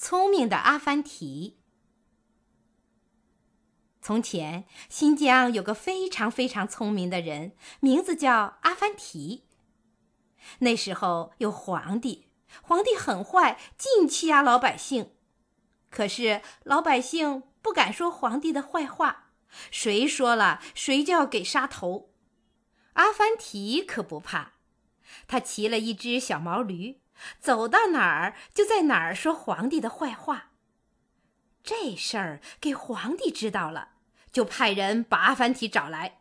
聪明的阿凡提。从前，新疆有个非常非常聪明的人，名字叫阿凡提。那时候有皇帝，皇帝很坏，尽欺压老百姓。可是老百姓不敢说皇帝的坏话，谁说了，谁就要给杀头。阿凡提可不怕，他骑了一只小毛驴。走到哪儿就在哪儿说皇帝的坏话，这事儿给皇帝知道了，就派人把阿凡提找来。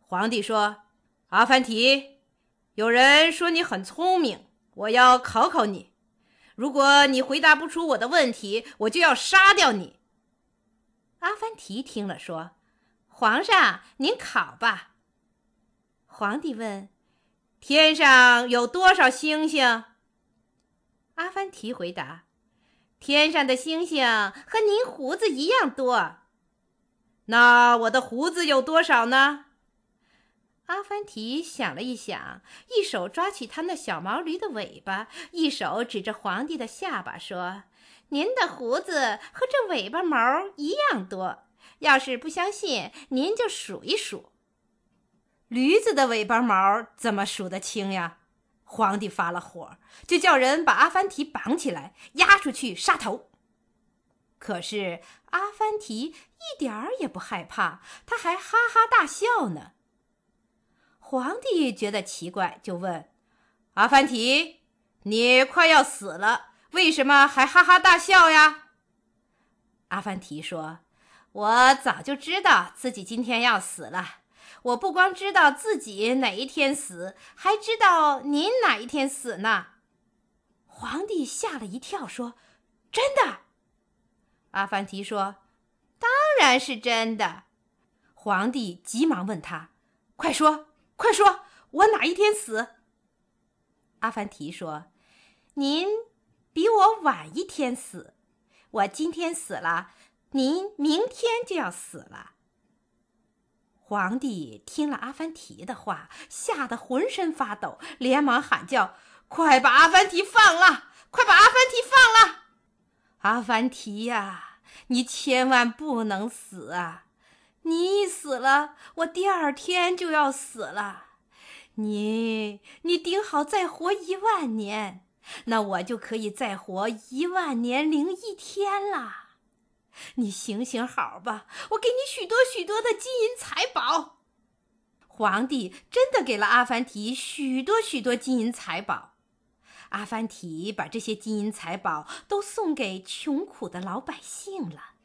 皇帝说：“阿凡提，有人说你很聪明，我要考考你。如果你回答不出我的问题，我就要杀掉你。”阿凡提听了说：“皇上，您考吧。”皇帝问：“天上有多少星星？”阿凡提回答：“天上的星星和您胡子一样多。那我的胡子有多少呢？”阿凡提想了一想，一手抓起他那小毛驴的尾巴，一手指着皇帝的下巴说：“您的胡子和这尾巴毛一样多。要是不相信，您就数一数。驴子的尾巴毛怎么数得清呀？”皇帝发了火，就叫人把阿凡提绑起来，押出去杀头。可是阿凡提一点儿也不害怕，他还哈哈大笑呢。皇帝觉得奇怪，就问：“阿凡提，你快要死了，为什么还哈哈大笑呀？”阿凡提说：“我早就知道自己今天要死了。”我不光知道自己哪一天死，还知道您哪一天死呢。皇帝吓了一跳，说：“真的？”阿凡提说：“当然是真的。”皇帝急忙问他：“快说，快说，我哪一天死？”阿凡提说：“您比我晚一天死，我今天死了，您明天就要死了。”皇帝听了阿凡提的话，吓得浑身发抖，连忙喊叫：“快把阿凡提放了！快把阿凡提放了！阿凡提呀，你千万不能死啊！你一死了，我第二天就要死了。你，你顶好再活一万年，那我就可以再活一万年零一天了。”你行行好吧，我给你许多许多的金银财宝。皇帝真的给了阿凡提许多许多金银财宝，阿凡提把这些金银财宝都送给穷苦的老百姓了。